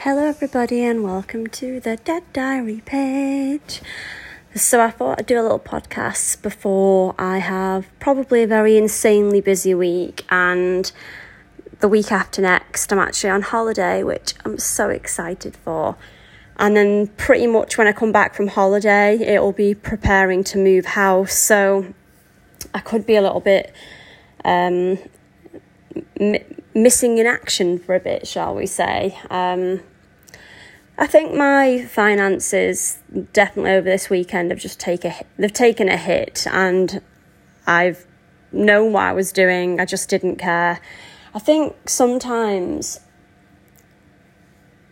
Hello, everybody, and welcome to the Debt Diary page. So, I thought I'd do a little podcast before I have probably a very insanely busy week, and the week after next, I'm actually on holiday, which I'm so excited for. And then, pretty much when I come back from holiday, it'll be preparing to move house. So, I could be a little bit um, missing in action for a bit, shall we say. Um, I think my finances definitely over this weekend have just take a they've taken a hit, and I've known what I was doing. I just didn't care. I think sometimes,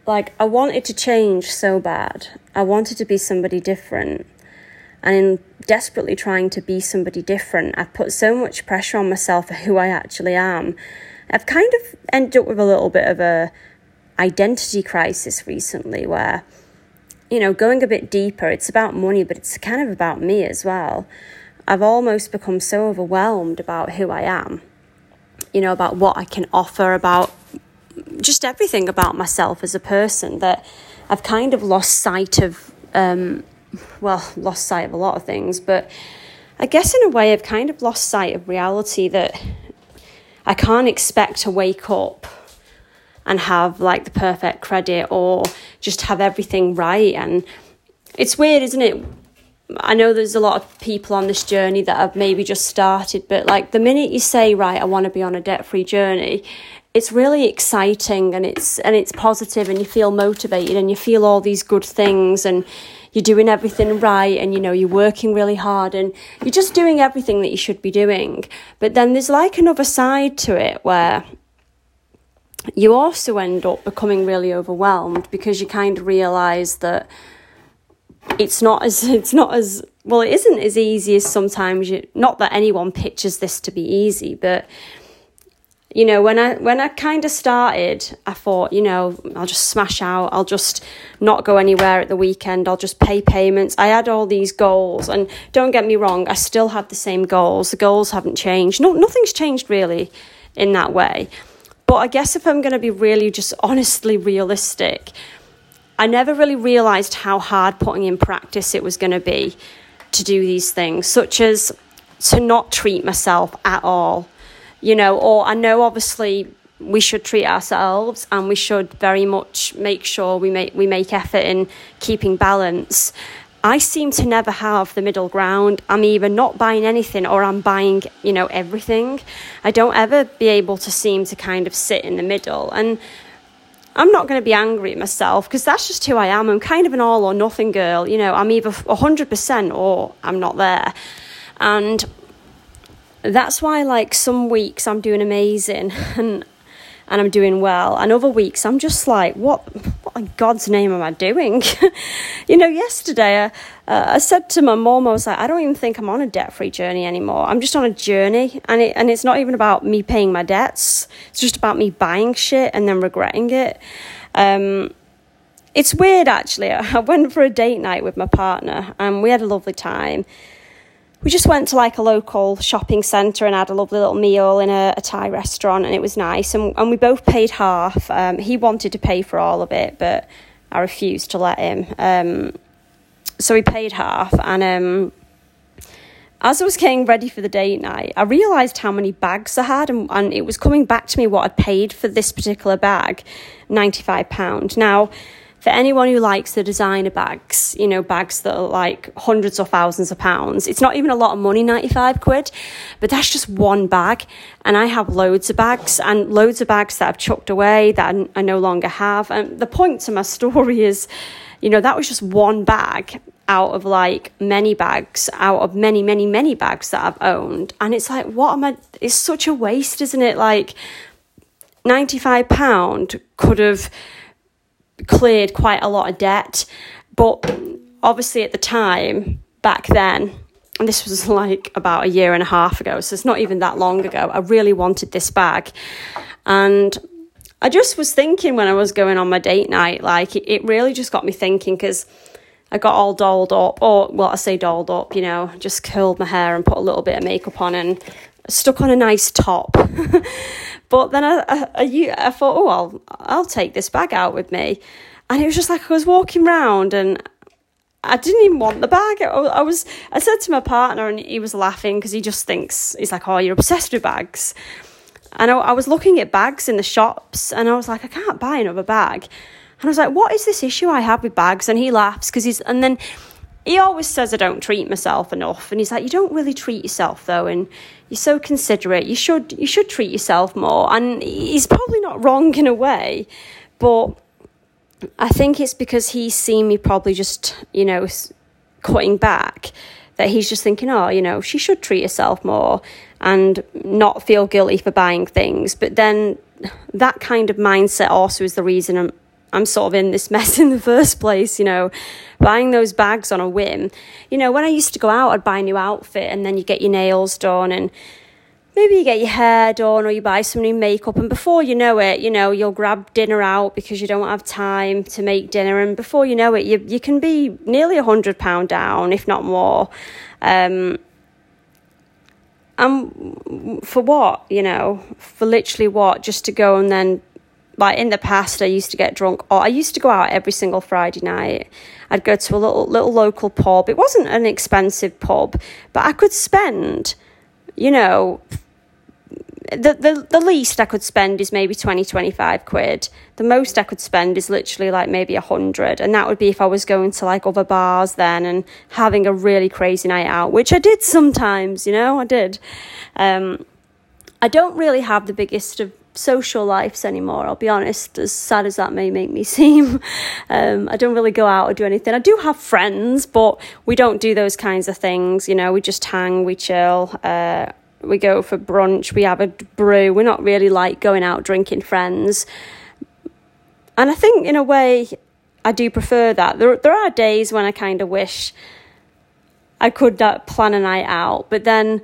like, I wanted to change so bad. I wanted to be somebody different, and in desperately trying to be somebody different, I've put so much pressure on myself for who I actually am. I've kind of ended up with a little bit of a identity crisis recently where, you know, going a bit deeper, it's about money, but it's kind of about me as well. I've almost become so overwhelmed about who I am, you know, about what I can offer, about just everything about myself as a person that I've kind of lost sight of, um, well, lost sight of a lot of things, but I guess in a way I've kind of lost sight of reality that I can't expect to wake up and have like the perfect credit or just have everything right. And it's weird, isn't it? I know there's a lot of people on this journey that have maybe just started, but like the minute you say, right, I want to be on a debt free journey, it's really exciting and it's and it's positive and you feel motivated and you feel all these good things and you're doing everything right and you know you're working really hard and you're just doing everything that you should be doing. But then there's like another side to it where you also end up becoming really overwhelmed because you kind of realize that it's not as it's not as well it isn't as easy as sometimes you not that anyone pictures this to be easy but you know when i when i kind of started i thought you know i'll just smash out i'll just not go anywhere at the weekend i'll just pay payments. I had all these goals and don't get me wrong i still have the same goals. The goals haven't changed. No nothing's changed really in that way. But I guess if I'm going to be really just honestly realistic, I never really realised how hard putting in practice it was going to be to do these things, such as to not treat myself at all. You know, or I know obviously we should treat ourselves and we should very much make sure we make we make effort in keeping balance I seem to never have the middle ground. I'm either not buying anything or I'm buying, you know, everything. I don't ever be able to seem to kind of sit in the middle. And I'm not going to be angry at myself because that's just who I am. I'm kind of an all or nothing girl. You know, I'm either 100% or I'm not there. And that's why, like, some weeks I'm doing amazing and and I'm doing well. And other weeks, I'm just like, what, what in God's name am I doing? you know, yesterday, uh, uh, I said to my mom, I was like, I don't even think I'm on a debt free journey anymore. I'm just on a journey. And, it, and it's not even about me paying my debts, it's just about me buying shit and then regretting it. Um, it's weird, actually. I went for a date night with my partner and we had a lovely time we just went to like a local shopping centre and had a lovely little meal in a, a Thai restaurant, and it was nice. And, and we both paid half. Um, he wanted to pay for all of it, but I refused to let him. Um, so we paid half, and um, as I was getting ready for the date night, I realised how many bags I had, and, and it was coming back to me what I'd paid for this particular bag £95. Now, for anyone who likes the designer bags, you know, bags that are like hundreds or thousands of pounds, it's not even a lot of money, 95 quid, but that's just one bag. And I have loads of bags and loads of bags that I've chucked away that I no longer have. And the point to my story is, you know, that was just one bag out of like many bags, out of many, many, many bags that I've owned. And it's like, what am I? It's such a waste, isn't it? Like, £95 could have cleared quite a lot of debt. But obviously, at the time, back then, and this was like about a year and a half ago, so it's not even that long ago, I really wanted this bag. And I just was thinking when I was going on my date night, like it, it really just got me thinking because I got all dolled up, or well, I say dolled up, you know, just curled my hair and put a little bit of makeup on and stuck on a nice top. But then I, I, I, I thought, oh, I'll, I'll take this bag out with me. And it was just like I was walking around and I didn't even want the bag. I was, I said to my partner, and he was laughing because he just thinks he's like, "Oh, you're obsessed with bags." And I, I, was looking at bags in the shops, and I was like, "I can't buy another bag." And I was like, "What is this issue I have with bags?" And he laughs because he's, and then he always says I don't treat myself enough, and he's like, "You don't really treat yourself though, and you're so considerate. You should, you should treat yourself more." And he's probably not wrong in a way, but I think it's because he's seen me probably just, you know, cutting back that he's just thinking, oh, you know, she should treat herself more and not feel guilty for buying things. But then that kind of mindset also is the reason I'm I'm sort of in this mess in the first place, you know, buying those bags on a whim. You know, when I used to go out, I'd buy a new outfit and then you get your nails done and maybe you get your hair done or you buy some new makeup and before you know it you know you'll grab dinner out because you don't have time to make dinner and before you know it you, you can be nearly a hundred pound down if not more um, and for what you know for literally what just to go and then like in the past I used to get drunk or I used to go out every single Friday night. I'd go to a little little local pub. It wasn't an expensive pub, but I could spend, you know, the, the, the least I could spend is maybe 20, 25 quid. The most I could spend is literally like maybe a hundred. And that would be if I was going to like other bars then and having a really crazy night out, which I did sometimes, you know, I did. Um, I don't really have the biggest of social lives anymore, I'll be honest, as sad as that may make me seem. Um, I don't really go out or do anything. I do have friends, but we don't do those kinds of things, you know, we just hang, we chill. Uh, we go for brunch, we have a brew. We're not really like going out drinking friends. And I think, in a way, I do prefer that. There, there are days when I kind of wish I could uh, plan a night out, but then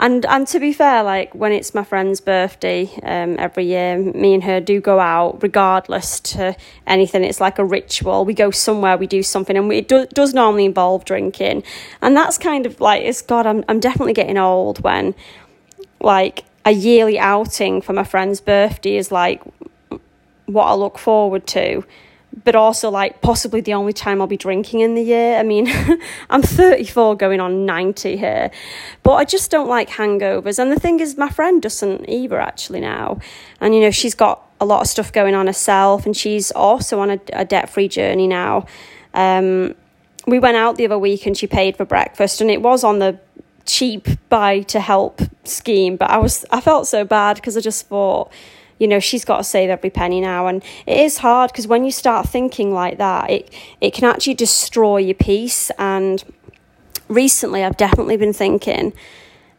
and and to be fair, like when it's my friend's birthday um, every year, me and her do go out regardless to anything. It's like a ritual. We go somewhere, we do something, and we, it do, does normally involve drinking. And that's kind of like it's God. I'm I'm definitely getting old when like a yearly outing for my friend's birthday is like what I look forward to but also like possibly the only time I'll be drinking in the year. I mean, I'm 34 going on 90 here, but I just don't like hangovers. And the thing is, my friend doesn't either actually now. And you know, she's got a lot of stuff going on herself, and she's also on a, a debt free journey now. Um, we went out the other week and she paid for breakfast, and it was on the cheap buy to help scheme, but I was I felt so bad because I just thought you know she's got to save every penny now. And it is hard because when you start thinking like that it it can actually destroy your peace. And recently I've definitely been thinking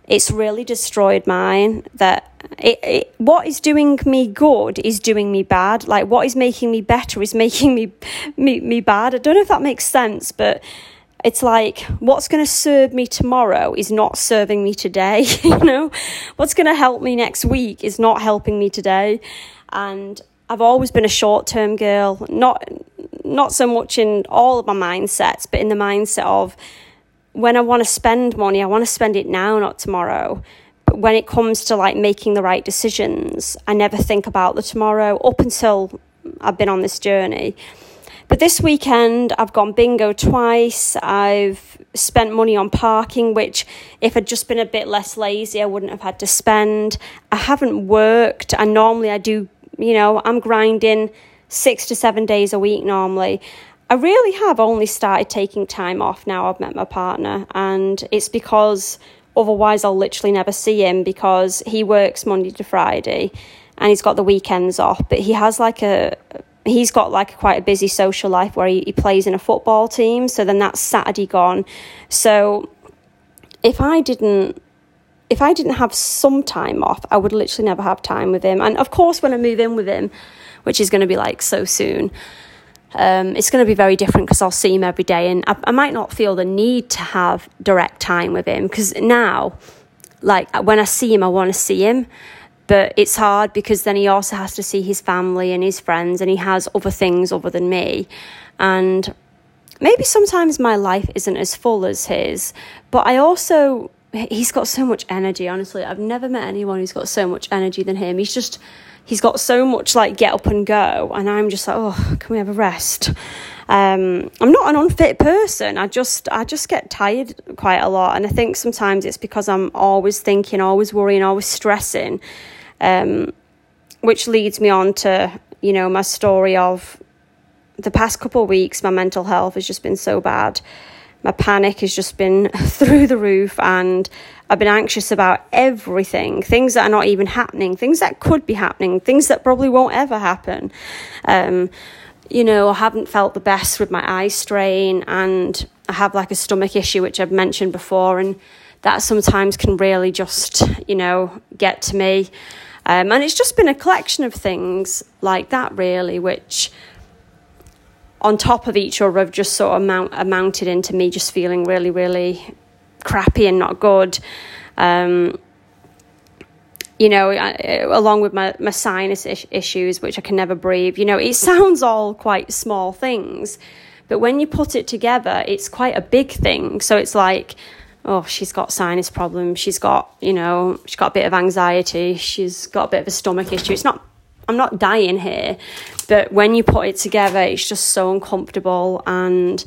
it's really destroyed mine that it, it, what is doing me good is doing me bad. Like what is making me better is making me me, me bad. I don't know if that makes sense but it's like what's going to serve me tomorrow is not serving me today you know? What's going to help me next week is not helping me today. And i've always been a short term girl not not so much in all of my mindsets but in the mindset of when i want to spend money i want to spend it now not tomorrow. But when it comes to like making the right decisions i never think about the tomorrow up until i've been on this journey but this weekend, I've gone bingo twice. I've spent money on parking, which, if I'd just been a bit less lazy, I wouldn't have had to spend. I haven't worked, and normally I do, you know, I'm grinding six to seven days a week normally. I really have only started taking time off now I've met my partner, and it's because otherwise I'll literally never see him because he works Monday to Friday and he's got the weekends off, but he has like a he's got like quite a busy social life where he, he plays in a football team. So then that's Saturday gone. So if I didn't if I didn't have some time off, I would literally never have time with him. And of course, when I move in with him, which is going to be like so soon, um, it's going to be very different because I'll see him every day, and I, I might not feel the need to have direct time with him because now, like when I see him, I want to see him. But it's hard because then he also has to see his family and his friends, and he has other things other than me. And maybe sometimes my life isn't as full as his, but I also he's got so much energy, honestly. I've never met anyone who's got so much energy than him. He's just, he's got so much like get up and go. And I'm just like, oh, can we have a rest? Um, I'm not an unfit person. I just, I just get tired quite a lot. And I think sometimes it's because I'm always thinking, always worrying, always stressing. Um, which leads me on to, you know, my story of the past couple of weeks, my mental health has just been so bad my panic has just been through the roof and I've been anxious about everything, things that are not even happening, things that could be happening, things that probably won't ever happen. Um, you know, I haven't felt the best with my eye strain and I have like a stomach issue, which I've mentioned before, and that sometimes can really just, you know, get to me. Um, and it's just been a collection of things like that, really, which on top of each other have just sort of mount, amounted into me just feeling really, really crappy and not good. Um, you know, along with my, my sinus issues, which I can never breathe, you know, it sounds all quite small things, but when you put it together, it's quite a big thing. So it's like, oh, she's got sinus problems, she's got, you know, she's got a bit of anxiety, she's got a bit of a stomach issue. It's not I'm not dying here, but when you put it together, it's just so uncomfortable and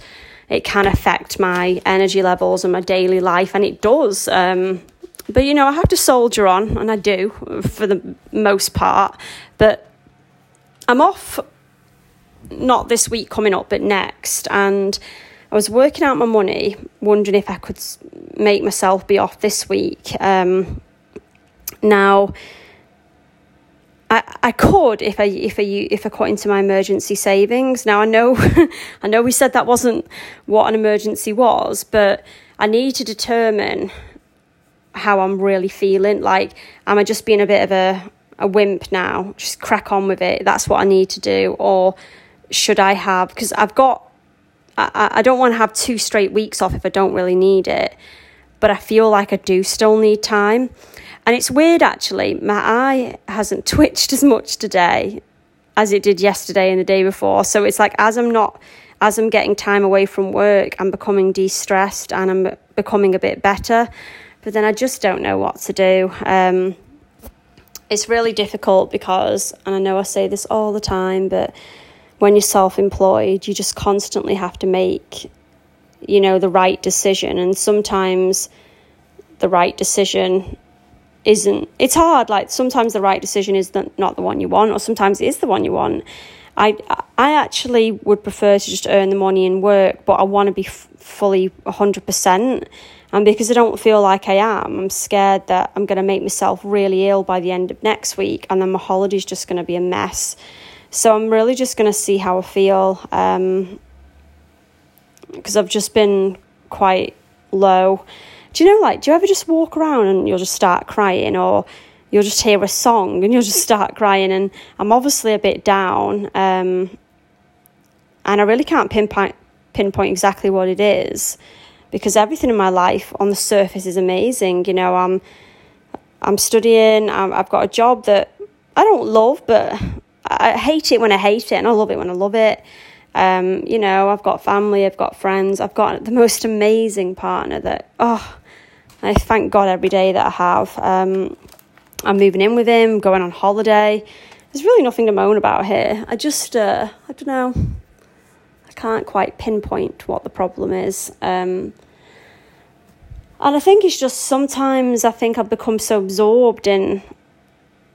it can affect my energy levels and my daily life, and it does. Um, but you know, I have to soldier on, and I do for the most part. But I'm off not this week coming up, but next, and I was working out my money, wondering if I could make myself be off this week. Um, now I, I could if I if I if I cut into my emergency savings. Now I know I know we said that wasn't what an emergency was, but I need to determine how I'm really feeling. Like, am I just being a bit of a, a wimp now? Just crack on with it. That's what I need to do, or should I have? Because I've got I, I don't want to have two straight weeks off if I don't really need it, but I feel like I do still need time. And it's weird actually, my eye hasn't twitched as much today as it did yesterday and the day before. So it's like as I'm not as I'm getting time away from work, I'm becoming de-stressed and I'm becoming a bit better. But then I just don't know what to do. Um, it's really difficult because, and I know I say this all the time, but when you're self-employed, you just constantly have to make, you know, the right decision. And sometimes the right decision isn't it's hard. Like sometimes the right decision is not the one you want or sometimes it is the one you want. I i actually would prefer to just earn the money and work but i want to be f- fully 100% and because i don't feel like i am i'm scared that i'm going to make myself really ill by the end of next week and then my holiday's just going to be a mess so i'm really just going to see how i feel because um, i've just been quite low do you know, like, do you ever just walk around and you'll just start crying, or you'll just hear a song and you'll just start crying? And I'm obviously a bit down, um, and I really can't pinpoint pinpoint exactly what it is because everything in my life on the surface is amazing. You know, I'm I'm studying. i have got a job that I don't love, but I hate it when I hate it, and I love it when I love it. Um, you know, I've got family, I've got friends, I've got the most amazing partner that oh, I thank God every day that I have. Um, I'm moving in with him, going on holiday. There's really nothing to moan about here. I just, uh, I don't know. I can't quite pinpoint what the problem is. Um, and I think it's just sometimes I think I've become so absorbed in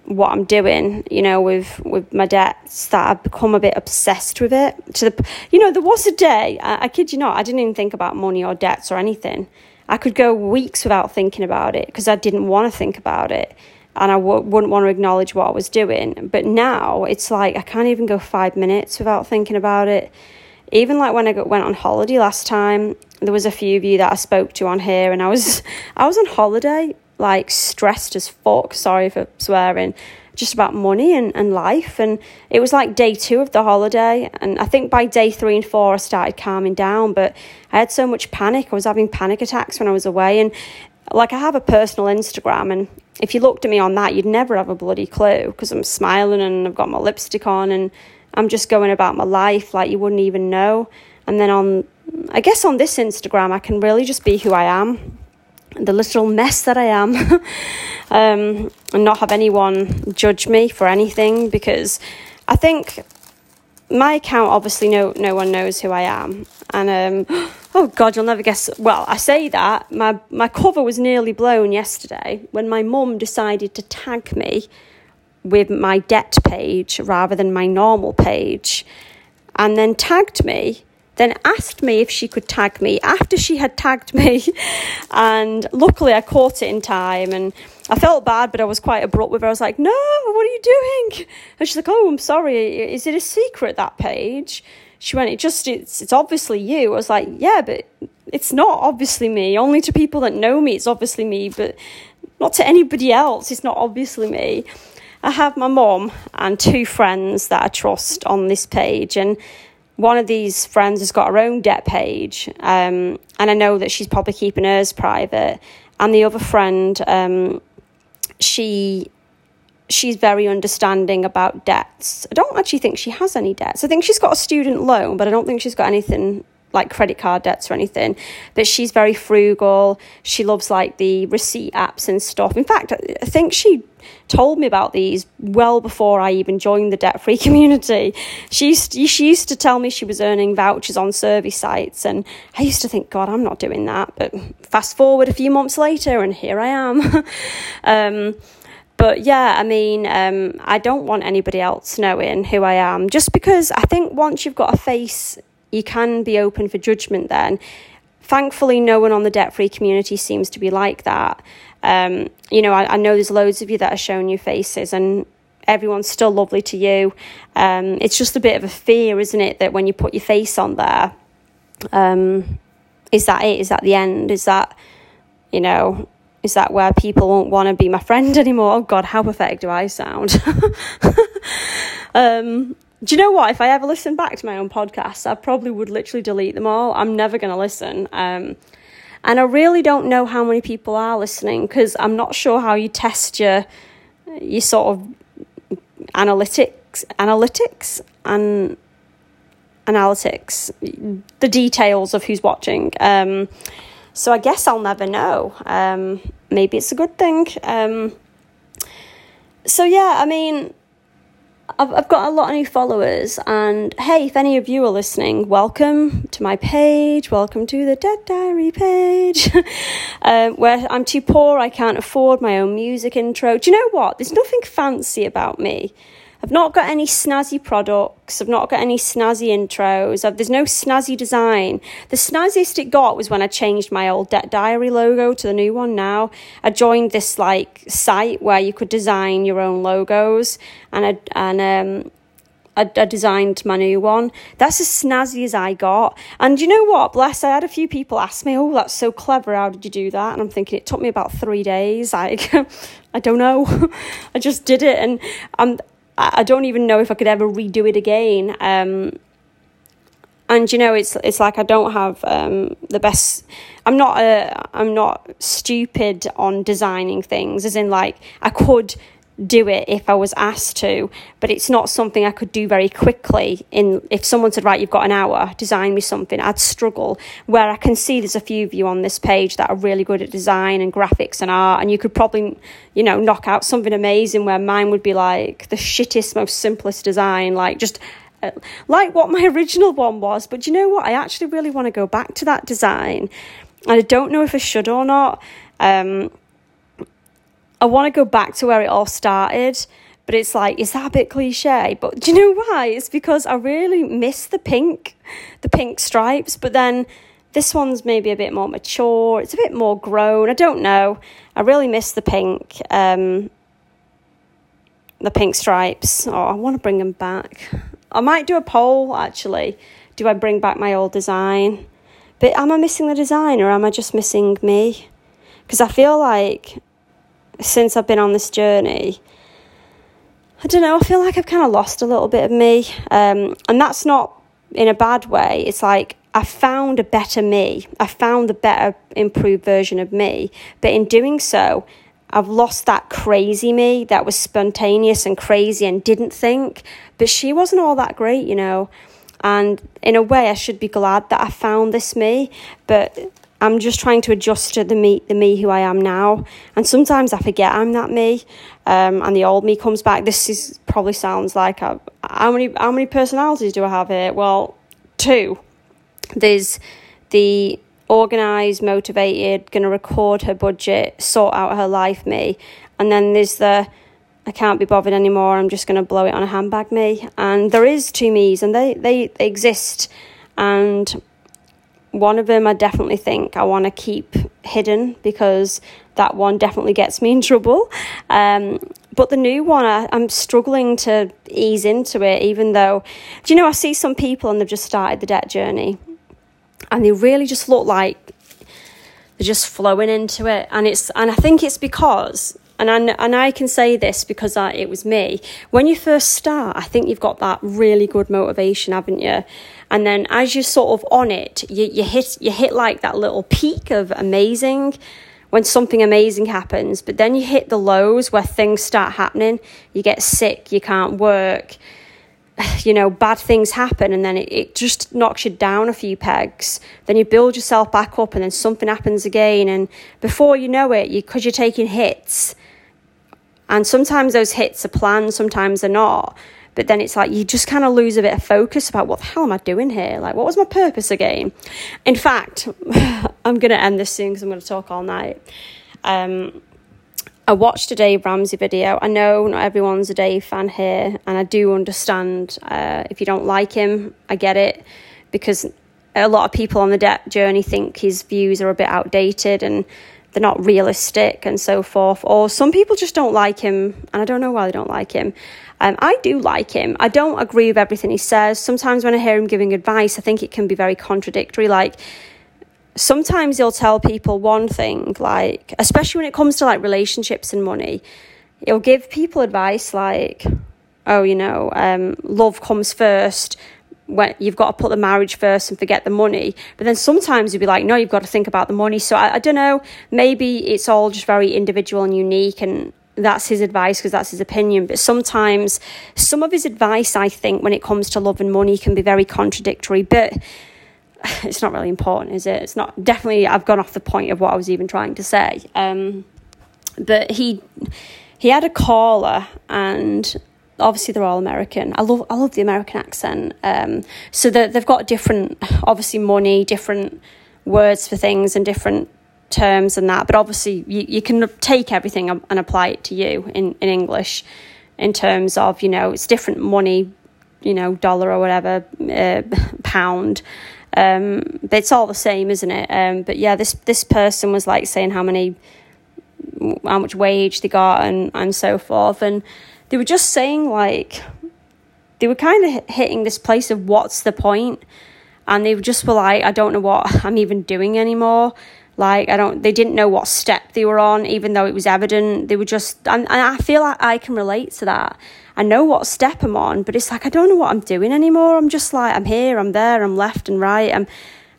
what I'm doing, you know, with with my debts that I've become a bit obsessed with it. To the, you know, there was a day I, I kid you not, I didn't even think about money or debts or anything. I could go weeks without thinking about it because I didn't want to think about it and I w- wouldn't want to acknowledge what I was doing. But now it's like I can't even go five minutes without thinking about it. Even like when I got, went on holiday last time, there was a few of you that I spoke to on here, and I was I was on holiday like stressed as fuck. Sorry for swearing, just about money and, and life. And it was like day two of the holiday. And I think by day three and four, I started calming down. But I had so much panic. I was having panic attacks when I was away. And like, I have a personal Instagram. And if you looked at me on that, you'd never have a bloody clue because I'm smiling and I've got my lipstick on and I'm just going about my life like you wouldn't even know. And then on, I guess on this Instagram, I can really just be who I am the little mess that I am, um, and not have anyone judge me for anything because I think my account obviously no no one knows who I am, and um, oh god, you'll never guess. Well, I say that my my cover was nearly blown yesterday when my mum decided to tag me with my debt page rather than my normal page, and then tagged me then asked me if she could tag me after she had tagged me. and luckily, I caught it in time and I felt bad, but I was quite abrupt with her. I was like, No, what are you doing? And she's like, Oh, I'm sorry. Is it a secret, that page? She went, It just, it's, it's obviously you. I was like, Yeah, but it's not obviously me. Only to people that know me, it's obviously me, but not to anybody else. It's not obviously me. I have my mom and two friends that I trust on this page, and one of these friends has got her own debt page, um, and I know that she's probably keeping hers private. And the other friend, um, she she's very understanding about debts. I don't actually think she has any debts. I think she's got a student loan, but I don't think she's got anything like credit card debts or anything. But she's very frugal. She loves like the receipt apps and stuff. In fact, I think she told me about these well before I even joined the debt free community. She used, to, she used to tell me she was earning vouchers on service sites, and I used to think, God, I'm not doing that. But fast forward a few months later, and here I am. um, but yeah, I mean, um, I don't want anybody else knowing who I am just because I think once you've got a face, you can be open for judgment then. Thankfully, no one on the debt free community seems to be like that. Um, you know, I, I, know there's loads of you that are showing your faces, and everyone's still lovely to you. Um, it's just a bit of a fear, isn't it, that when you put your face on there, um, is that it? Is that the end? Is that, you know, is that where people won't want to be my friend anymore? Oh God, how pathetic do I sound? um, do you know what? If I ever listen back to my own podcasts, I probably would literally delete them all. I'm never going to listen. Um, and I really don't know how many people are listening because I'm not sure how you test your your sort of analytics, analytics, and analytics, the details of who's watching. Um, so I guess I'll never know. Um, maybe it's a good thing. Um, so yeah, I mean, I've, I've got a lot of new followers, and hey, if any of you are listening, welcome to my page. Welcome to the Debt Diary page, um, where I'm too poor, I can't afford my own music intro. Do you know what? There's nothing fancy about me. I've not got any snazzy products. I've not got any snazzy intros. I've, there's no snazzy design. The snazziest it got was when I changed my old Debt Diary logo to the new one now. I joined this like site where you could design your own logos and I, and um, I, I, designed my new one. That's as snazzy as I got. And you know what? Bless, I had a few people ask me, oh, that's so clever. How did you do that? And I'm thinking, it took me about three days. Like, I don't know. I just did it. And I'm, I don't even know if I could ever redo it again. Um, and you know, it's it's like I don't have um, the best. I'm not a, I'm not stupid on designing things. As in, like I could do it if I was asked to, but it's not something I could do very quickly. In if someone said, "Right, you've got an hour, design me something," I'd struggle. Where I can see there's a few of you on this page that are really good at design and graphics and art, and you could probably, you know, knock out something amazing. Where mine would be like the shittest, most simplest design, like just uh, like what my original one was. But you know what? I actually really want to go back to that design, and I don't know if I should or not. Um, I want to go back to where it all started, but it's like, is that a bit cliche? But do you know why? It's because I really miss the pink, the pink stripes, but then this one's maybe a bit more mature, it's a bit more grown. I don't know. I really miss the pink, um, the pink stripes. Oh, I want to bring them back. I might do a poll actually. Do I bring back my old design? But am I missing the design or am I just missing me? Because I feel like since I've been on this journey, I don't know, I feel like I've kind of lost a little bit of me. Um, and that's not in a bad way. It's like I found a better me. I found the better, improved version of me. But in doing so, I've lost that crazy me that was spontaneous and crazy and didn't think. But she wasn't all that great, you know. And in a way, I should be glad that I found this me. But I'm just trying to adjust to the me, the me who I am now. And sometimes I forget I'm that me, um, and the old me comes back. This is probably sounds like a, how many how many personalities do I have here? Well, two. There's the organized, motivated, going to record her budget, sort out her life me, and then there's the I can't be bothered anymore. I'm just going to blow it on a handbag me. And there is two me's, and they they, they exist, and one of them I definitely think I want to keep hidden because that one definitely gets me in trouble. Um, but the new one, I, I'm struggling to ease into it, even though, do you know, I see some people and they've just started the debt journey and they really just look like they're just flowing into it. And it's, and I think it's because and I, and I can say this because I, it was me. When you first start, I think you've got that really good motivation, haven't you? And then as you're sort of on it, you, you hit you hit like that little peak of amazing when something amazing happens, but then you hit the lows where things start happening. You get sick, you can't work, you know, bad things happen, and then it, it just knocks you down a few pegs. Then you build yourself back up, and then something happens again. And before you know it, because you, you're taking hits, and sometimes those hits are planned, sometimes they're not. But then it's like you just kind of lose a bit of focus about what the hell am I doing here? Like, what was my purpose again? In fact, I'm going to end this soon because I'm going to talk all night. Um, I watched a Dave Ramsey video. I know not everyone's a Dave fan here, and I do understand uh, if you don't like him, I get it because a lot of people on the debt journey think his views are a bit outdated and they're not realistic and so forth. Or some people just don't like him, and I don't know why they don't like him. Um, I do like him. I don't agree with everything he says. Sometimes when I hear him giving advice, I think it can be very contradictory. Like, sometimes he'll tell people one thing, like, especially when it comes to like relationships and money, he'll give people advice like, oh, you know, um, love comes first. When you've got to put the marriage first and forget the money, but then sometimes you'd be like, no, you've got to think about the money. So I, I don't know. Maybe it's all just very individual and unique, and that's his advice because that's his opinion. But sometimes some of his advice, I think, when it comes to love and money, can be very contradictory. But it's not really important, is it? It's not definitely. I've gone off the point of what I was even trying to say. Um, but he he had a caller, and obviously they're all American. I love I love the American accent. Um, so they've got different, obviously money, different words for things, and different terms and that, but obviously you, you can take everything and apply it to you in, in English in terms of, you know, it's different money, you know, dollar or whatever, uh, pound. Um, but it's all the same, isn't it? Um, but yeah, this this person was like saying how many, how much wage they got and and so forth, and they were just saying like, they were kind of hitting this place of what's the point, and they just were like, I don't know what I'm even doing anymore. Like I don't, they didn't know what step they were on, even though it was evident. They were just, and, and I feel like I can relate to that. I know what step I'm on, but it's like I don't know what I'm doing anymore. I'm just like I'm here, I'm there, I'm left and right. I'm,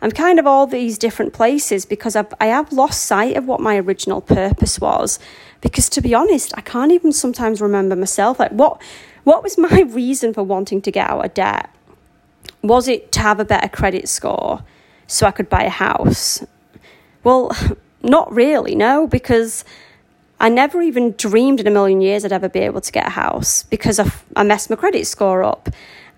I'm kind of all these different places because I've I have lost sight of what my original purpose was. Because to be honest, I can't even sometimes remember myself. Like what, what was my reason for wanting to get out of debt? Was it to have a better credit score so I could buy a house? Well, not really, no, because I never even dreamed in a million years I'd ever be able to get a house because I, I messed my credit score up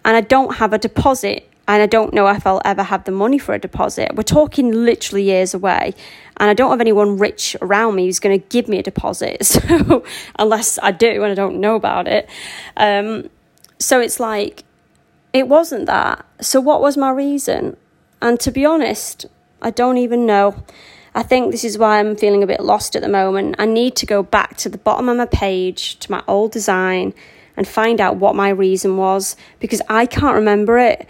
and I don't have a deposit and I don't know if I'll ever have the money for a deposit. We're talking literally years away, and I don't have anyone rich around me who's going to give me a deposit. So, unless I do and I don't know about it. Um, so, it's like, it wasn't that. So, what was my reason? And to be honest, I don't even know. I think this is why I'm feeling a bit lost at the moment. I need to go back to the bottom of my page, to my old design, and find out what my reason was because I can't remember it.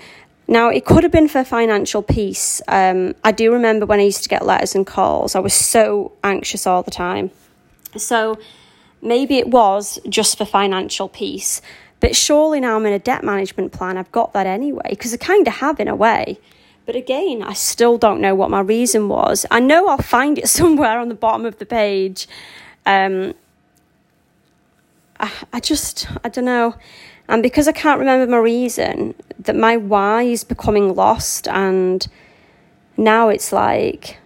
Now, it could have been for financial peace. Um, I do remember when I used to get letters and calls, I was so anxious all the time. So maybe it was just for financial peace. But surely now I'm in a debt management plan, I've got that anyway, because I kind of have in a way. But again, I still don't know what my reason was. I know I'll find it somewhere on the bottom of the page. Um, I, I just, I don't know. And because I can't remember my reason, that my why is becoming lost. And now it's like,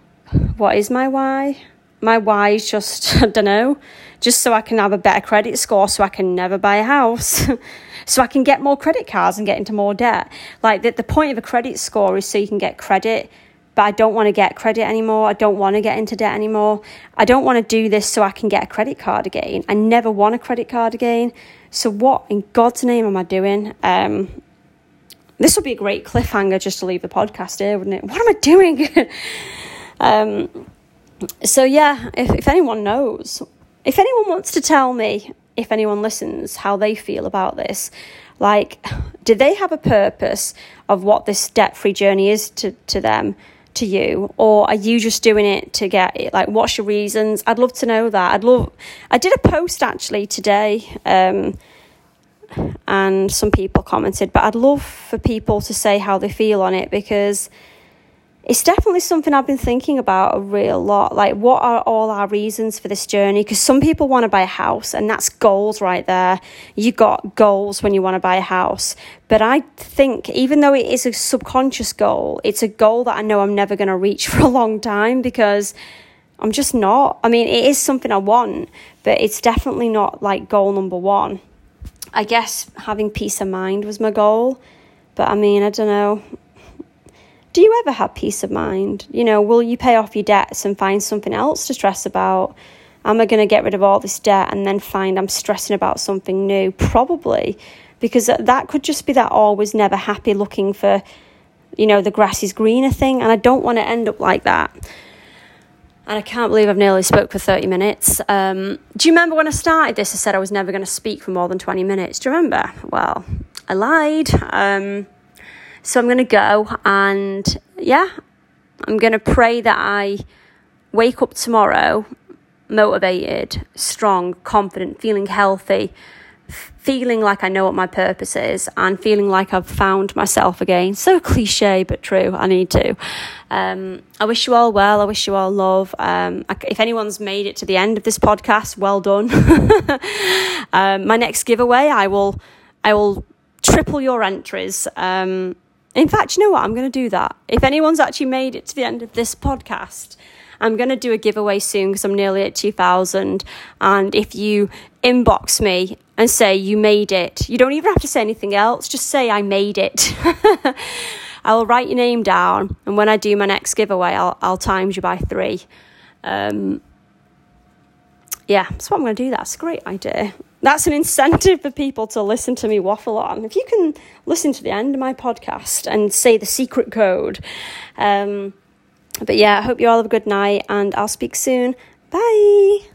what is my why? My why is just, I don't know, just so I can have a better credit score so I can never buy a house. so I can get more credit cards and get into more debt. Like the, the point of a credit score is so you can get credit, but I don't want to get credit anymore. I don't want to get into debt anymore. I don't want to do this so I can get a credit card again. I never want a credit card again. So what in God's name am I doing? Um, this would be a great cliffhanger just to leave the podcast here, wouldn't it? What am I doing? um, so yeah, if, if anyone knows, if anyone wants to tell me if anyone listens, how they feel about this. Like, do they have a purpose of what this debt free journey is to, to them, to you? Or are you just doing it to get it? Like, what's your reasons? I'd love to know that. I'd love, I did a post actually today, um, and some people commented, but I'd love for people to say how they feel on it because it's definitely something I've been thinking about a real lot. Like, what are all our reasons for this journey? Because some people want to buy a house, and that's goals right there. You got goals when you want to buy a house. But I think, even though it is a subconscious goal, it's a goal that I know I'm never going to reach for a long time because I'm just not. I mean, it is something I want, but it's definitely not like goal number one. I guess having peace of mind was my goal. But I mean, I don't know do you ever have peace of mind? You know, will you pay off your debts and find something else to stress about? Am I going to get rid of all this debt and then find I'm stressing about something new? Probably, because that could just be that always never happy looking for, you know, the grass is greener thing. And I don't want to end up like that. And I can't believe I've nearly spoke for 30 minutes. Um, do you remember when I started this? I said I was never going to speak for more than 20 minutes. Do you remember? Well, I lied. Um, so I'm going to go and yeah, I'm going to pray that I wake up tomorrow motivated, strong, confident, feeling healthy, feeling like I know what my purpose is, and feeling like I've found myself again. So cliche, but true. I need to. Um, I wish you all well. I wish you all love. Um, if anyone's made it to the end of this podcast, well done. um, my next giveaway, I will, I will triple your entries. Um, in fact, you know what? I'm going to do that. If anyone's actually made it to the end of this podcast, I'm going to do a giveaway soon because I'm nearly at 2000. And if you inbox me and say you made it, you don't even have to say anything else, just say I made it. I'll write your name down, and when I do my next giveaway, I'll, I'll times you by three. Um, yeah, that's what I'm going to do. That's a great idea that's an incentive for people to listen to me waffle on. If you can listen to the end of my podcast and say the secret code. Um, but yeah, I hope you all have a good night and I'll speak soon. Bye.